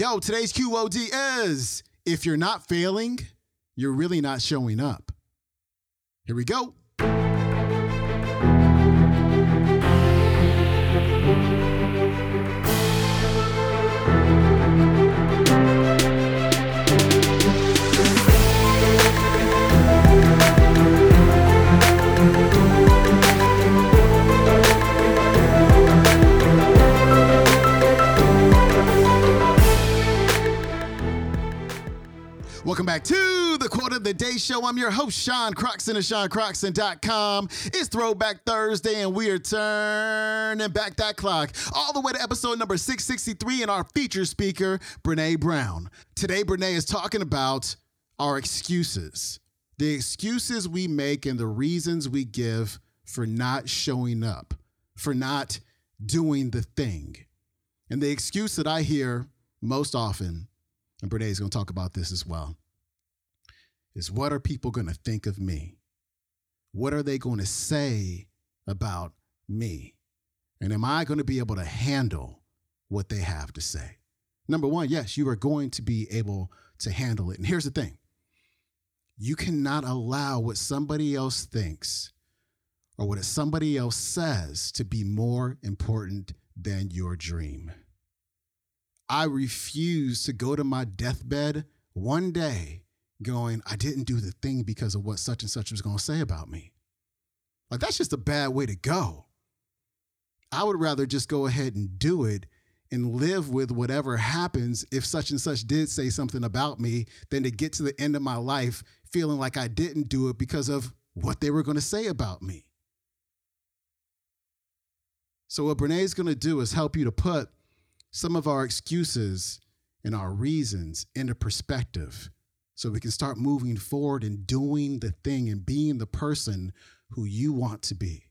Yo, today's QOD is if you're not failing, you're really not showing up. Here we go. Welcome back to the Quote of the Day Show. I'm your host, Sean Croxton of SeanCroxton.com. It's Throwback Thursday, and we are turning back that clock all the way to episode number 663 and our feature speaker, Brene Brown. Today, Brene is talking about our excuses, the excuses we make and the reasons we give for not showing up, for not doing the thing. And the excuse that I hear most often and Brene is going to talk about this as well, is what are people going to think of me? What are they going to say about me? And am I going to be able to handle what they have to say? Number one, yes, you are going to be able to handle it. And here's the thing you cannot allow what somebody else thinks or what somebody else says to be more important than your dream. I refuse to go to my deathbed one day going, I didn't do the thing because of what such and such was going to say about me. Like, that's just a bad way to go. I would rather just go ahead and do it and live with whatever happens if such and such did say something about me than to get to the end of my life feeling like I didn't do it because of what they were going to say about me. So, what Brene is going to do is help you to put some of our excuses and our reasons into perspective so we can start moving forward and doing the thing and being the person who you want to be.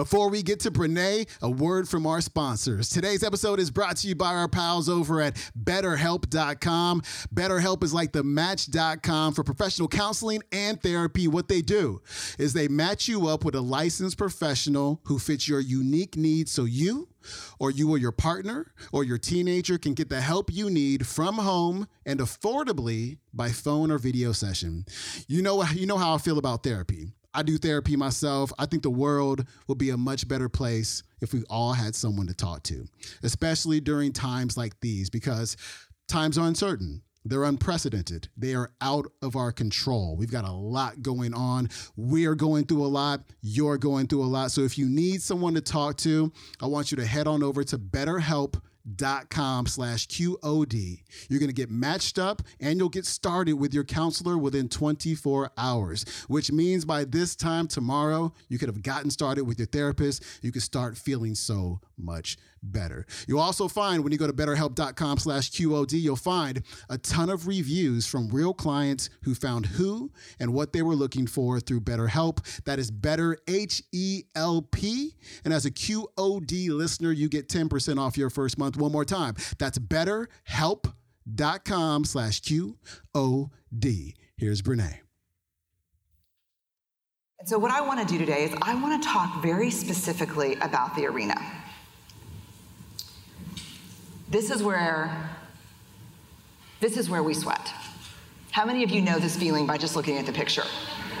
Before we get to Brene, a word from our sponsors. Today's episode is brought to you by our pals over at BetterHelp.com. BetterHelp is like the Match.com for professional counseling and therapy. What they do is they match you up with a licensed professional who fits your unique needs so you or you or your partner or your teenager can get the help you need from home and affordably by phone or video session. You know, you know how I feel about therapy. I do therapy myself. I think the world would be a much better place if we all had someone to talk to, especially during times like these, because times are uncertain. They're unprecedented. They are out of our control. We've got a lot going on. We are going through a lot. You're going through a lot. So if you need someone to talk to, I want you to head on over to BetterHelp dot com slash QOD. You're going to get matched up and you'll get started with your counselor within 24 hours, which means by this time tomorrow, you could have gotten started with your therapist. You could start feeling so much better. You'll also find when you go to betterhelp.com slash QOD, you'll find a ton of reviews from real clients who found who and what they were looking for through BetterHelp. That is better H E L P. And as a QOD listener, you get 10% off your first month. One more time. That's betterhelp.com slash QOD. Here's Brene. And so, what I want to do today is I want to talk very specifically about the arena. This is where this is where we sweat. How many of you know this feeling by just looking at the picture?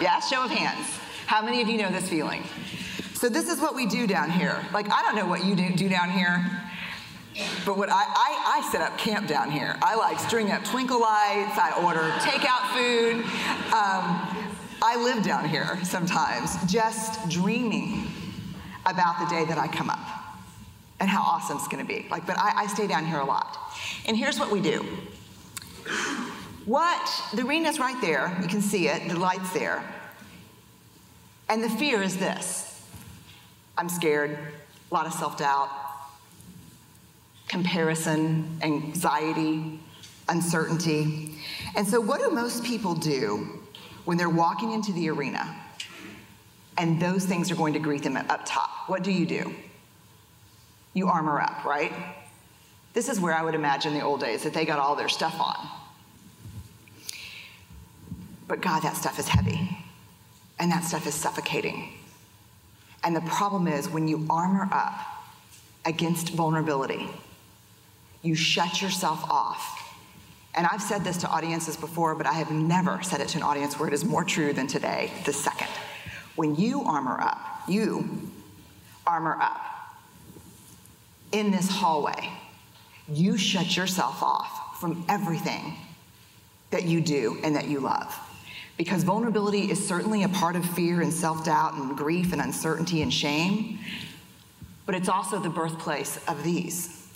yeah, show of hands. How many of you know this feeling? So this is what we do down here. Like I don't know what you do, do down here, but what I, I, I set up camp down here. I like string up twinkle lights. I order takeout food. Um, I live down here sometimes, just dreaming about the day that I come up and how awesome it's going to be. Like, but I, I stay down here a lot. And here's what we do. What the arena's right there. You can see it. The light's there. And the fear is this. I'm scared. A lot of self-doubt. Comparison, anxiety, uncertainty. And so what do most people do when they're walking into the arena and those things are going to greet them up top? What do you do? You armor up, right? This is where I would imagine the old days that they got all their stuff on. But God, that stuff is heavy, and that stuff is suffocating. And the problem is when you armor up against vulnerability, you shut yourself off. And I've said this to audiences before, but I have never said it to an audience where it is more true than today, the second. When you armor up, you armor up in this hallway, you shut yourself off from everything that you do and that you love. Because vulnerability is certainly a part of fear and self doubt and grief and uncertainty and shame, but it's also the birthplace of these.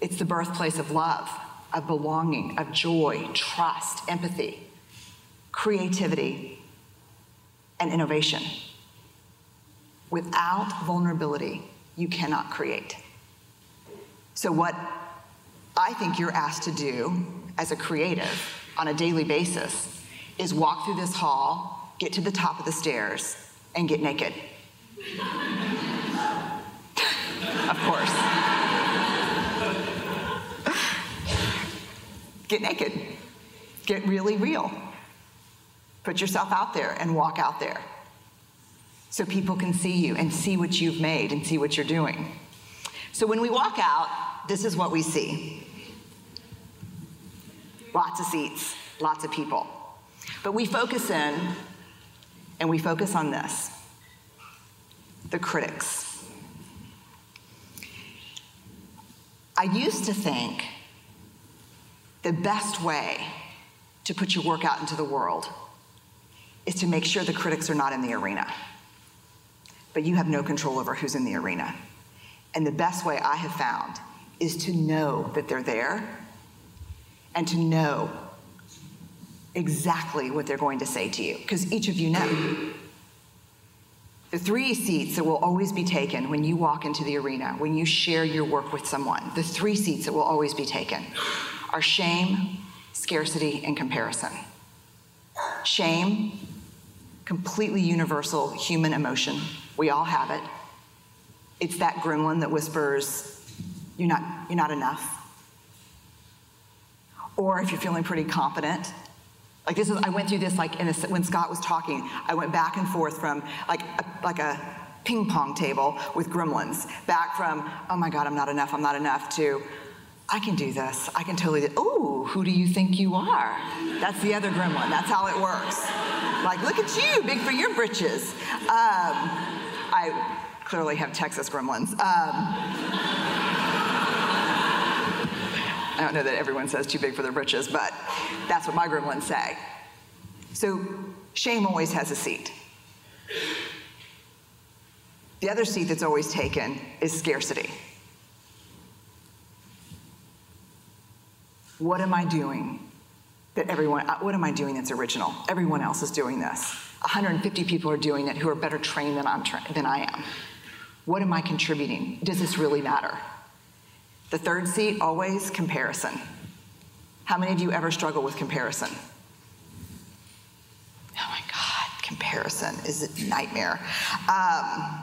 It's the birthplace of love, of belonging, of joy, trust, empathy, creativity, and innovation. Without vulnerability, you cannot create. So, what I think you're asked to do as a creative on a daily basis is walk through this hall, get to the top of the stairs, and get naked. of course. get naked. Get really real. Put yourself out there and walk out there so people can see you and see what you've made and see what you're doing. So when we walk out, this is what we see lots of seats, lots of people. But we focus in and we focus on this the critics. I used to think the best way to put your work out into the world is to make sure the critics are not in the arena. But you have no control over who's in the arena. And the best way I have found is to know that they're there and to know exactly what they're going to say to you, because each of you know. The three seats that will always be taken when you walk into the arena, when you share your work with someone, the three seats that will always be taken are shame, scarcity, and comparison. Shame, completely universal human emotion. We all have it. It's that gremlin that whispers, You're not, you're not enough. Or if you're feeling pretty confident, like this is, I went through this like in a, when Scott was talking, I went back and forth from like a, like a ping pong table with gremlins, back from, oh my God, I'm not enough, I'm not enough, to, I can do this, I can totally do, oh, who do you think you are? That's the other gremlin, that's how it works. Like, look at you, big for your britches. Um, I clearly have Texas gremlins. Um, I don't know that everyone says too big for their britches, but that's what my gremlins say. So shame always has a seat. The other seat that's always taken is scarcity. What am I doing that everyone, uh, what am I doing that's original? Everyone else is doing this. 150 people are doing it who are better trained than, I'm tra- than I am. What am I contributing? Does this really matter? The third seat, always comparison. How many of you ever struggle with comparison? Oh my God, comparison is a nightmare. Um,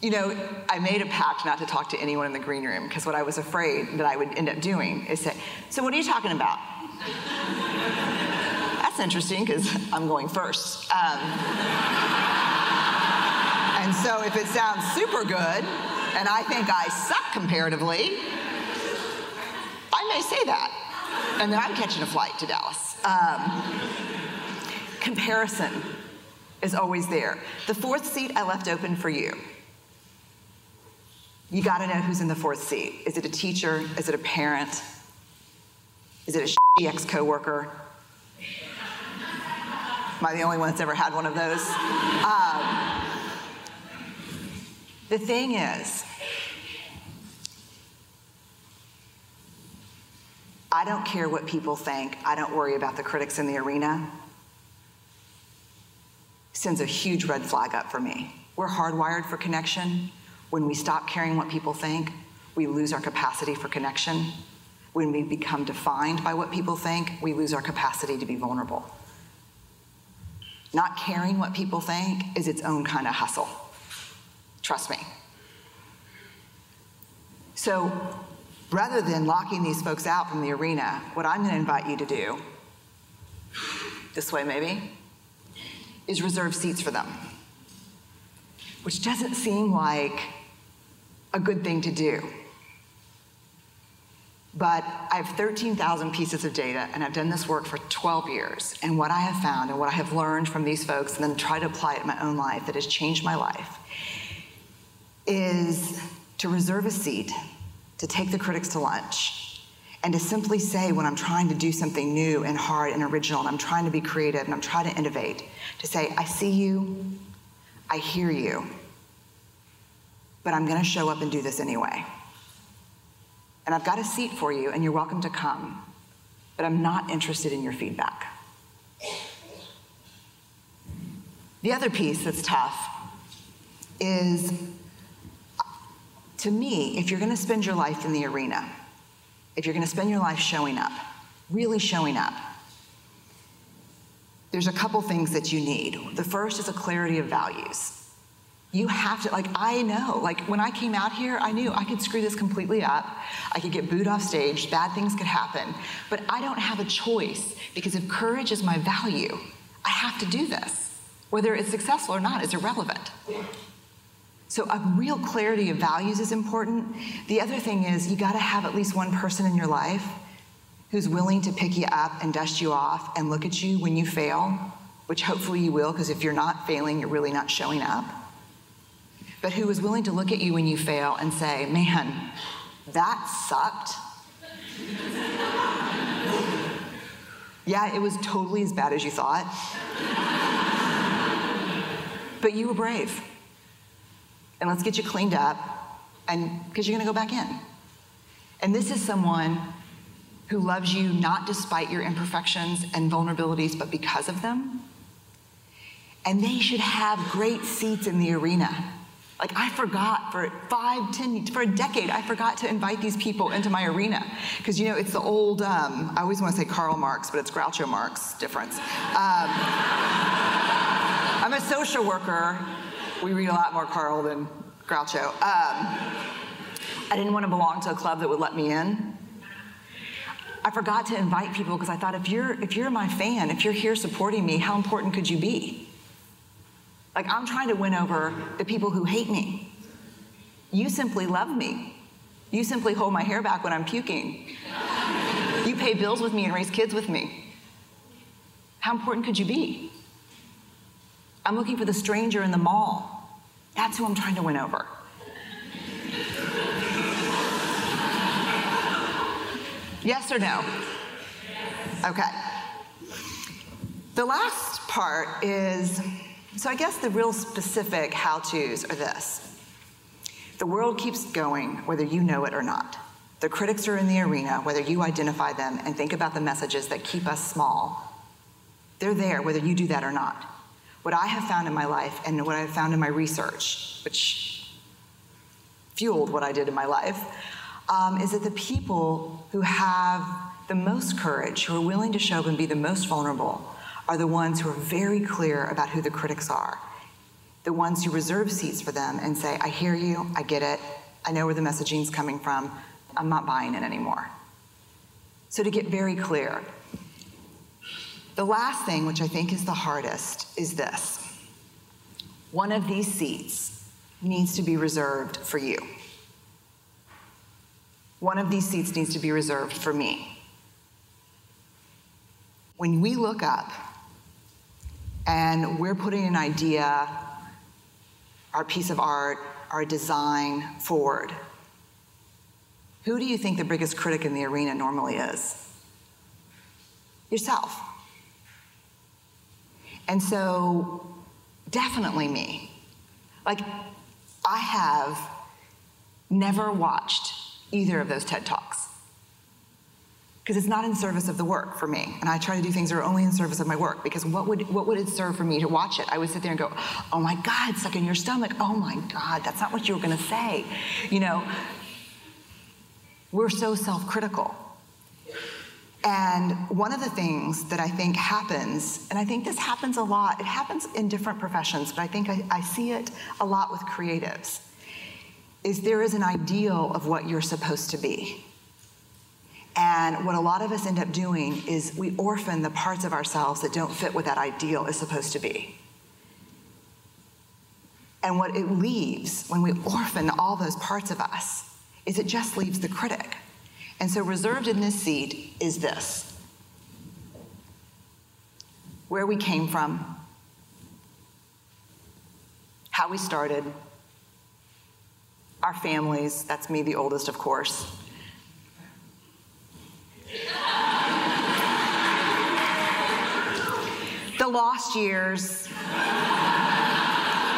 you know, I made a pact not to talk to anyone in the green room because what I was afraid that I would end up doing is say, So, what are you talking about? That's interesting because I'm going first. Um, and so, if it sounds super good, and I think I suck comparatively, I may say that. And then I'm catching a flight to Dallas. Um, comparison is always there. The fourth seat I left open for you. You got to know who's in the fourth seat. Is it a teacher? Is it a parent? Is it a ex coworker? Am I the only one that's ever had one of those? Um, the thing is, I don't care what people think. I don't worry about the critics in the arena. Sends a huge red flag up for me. We're hardwired for connection. When we stop caring what people think, we lose our capacity for connection. When we become defined by what people think, we lose our capacity to be vulnerable. Not caring what people think is its own kind of hustle. Trust me. So, rather than locking these folks out from the arena, what I'm going to invite you to do, this way maybe, is reserve seats for them. Which doesn't seem like a good thing to do. But I have 13,000 pieces of data, and I've done this work for 12 years. And what I have found and what I have learned from these folks, and then try to apply it in my own life that has changed my life, is to reserve a seat, to take the critics to lunch, and to simply say when I'm trying to do something new and hard and original, and I'm trying to be creative and I'm trying to innovate, to say, I see you, I hear you, but I'm going to show up and do this anyway. And I've got a seat for you, and you're welcome to come, but I'm not interested in your feedback. The other piece that's tough is to me, if you're going to spend your life in the arena, if you're going to spend your life showing up, really showing up, there's a couple things that you need. The first is a clarity of values. You have to, like, I know, like, when I came out here, I knew I could screw this completely up. I could get booed off stage, bad things could happen. But I don't have a choice because if courage is my value, I have to do this. Whether it's successful or not is irrelevant. So, a real clarity of values is important. The other thing is, you got to have at least one person in your life who's willing to pick you up and dust you off and look at you when you fail, which hopefully you will, because if you're not failing, you're really not showing up. But who is willing to look at you when you fail and say, man, that sucked. yeah, it was totally as bad as you thought. but you were brave and let's get you cleaned up, and because you're going to go back in. And this is someone who loves you not despite your imperfections and vulnerabilities, but because of them. And they should have great seats in the arena. Like I forgot for five, ten, for a decade, I forgot to invite these people into my arena because you know it's the old. Um, I always want to say Karl Marx, but it's Groucho Marx difference. Um, I'm a social worker, we read a lot more Karl than Groucho. Um, I didn't want to belong to a club that would let me in. I forgot to invite people because I thought if you're if you're my fan, if you're here supporting me, how important could you be? Like I'm trying to win over the people who hate me. You simply love me. You simply hold my hair back when I'm puking. You pay bills with me and raise kids with me. How important could you be? I'm looking for the stranger in the mall. That's who I'm trying to win over. Yes or no? Okay. The last part is so I guess the real specific how to's are this. The world keeps going, whether you know it or not. The critics are in the arena, whether you identify them and think about the messages that keep us small. They're there, whether you do that or not what I have found in my life and what I've found in my research, which fueled what I did in my life, um, is that the people who have the most courage, who are willing to show up and be the most vulnerable, are the ones who are very clear about who the critics are. The ones who reserve seats for them and say, I hear you, I get it, I know where the messaging is coming from, I'm not buying it anymore. So, to get very clear, the last thing, which I think is the hardest, is this one of these seats needs to be reserved for you. One of these seats needs to be reserved for me. When we look up and we're putting an idea, our piece of art, our design forward, who do you think the biggest critic in the arena normally is? Yourself. And so, definitely me. Like, I have never watched either of those TED Talks because it's not in service of the work for me. And I try to do things that are only in service of my work because what would, what would it serve for me to watch it? I would sit there and go, oh my God, stuck in your stomach. Oh my God, that's not what you were going to say. You know, we're so self critical. And one of the things that I think happens, and I think this happens a lot, it happens in different professions, but I think I, I, see it a lot with creatives, is there is an ideal of what you're supposed to be. And what a lot of us end up doing is we orphan the parts of ourselves that don't fit what that ideal is supposed to be. And what it leaves when we orphan all those parts of us is it just leaves the critic. And so, reserved in this seat is this where we came from, how we started, our families, that's me, the oldest, of course. The lost years,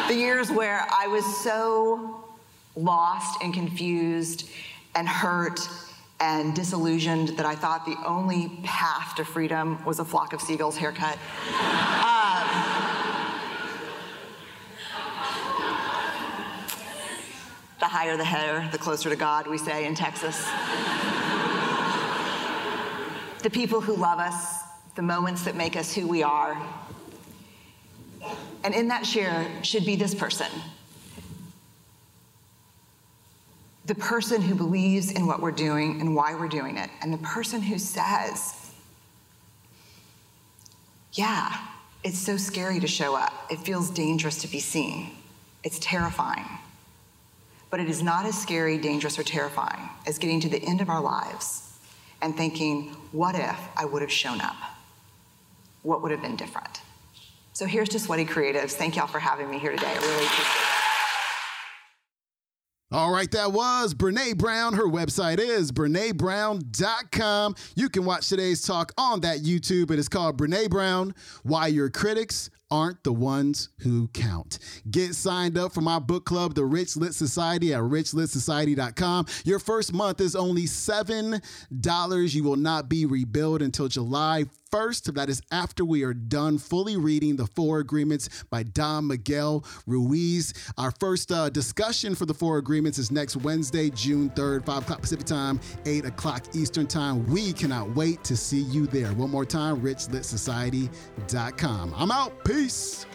the years where I was so lost and confused and hurt and disillusioned that I thought the only path to freedom was a flock of seagulls haircut. Um, the higher the hair, the closer to God, we say in Texas. the people who love us, the moments that make us who we are. And in that share should be this person the person who believes in what we're doing and why we're doing it, and the person who says, Yeah, it's so scary to show up. It feels dangerous to be seen. It's terrifying. But it is not as scary, dangerous, or terrifying as getting to the end of our lives and thinking, What if I would have shown up? What would have been different? So here's to Sweaty Creatives. Thank y'all for having me here today. I really appreciate it. All right, that was Brene Brown. Her website is brenebrown.com. You can watch today's talk on that YouTube. It is called Brene Brown Why Your Critics aren't the ones who count. Get signed up for my book club, The Rich Lit Society, at richlitsociety.com. Your first month is only $7. You will not be rebilled until July 1st. That is after we are done fully reading the Four Agreements by Don Miguel Ruiz. Our first uh, discussion for the Four Agreements is next Wednesday, June 3rd, 5 o'clock Pacific Time, 8 o'clock Eastern Time. We cannot wait to see you there. One more time, richlitsociety.com. I'm out. Peace.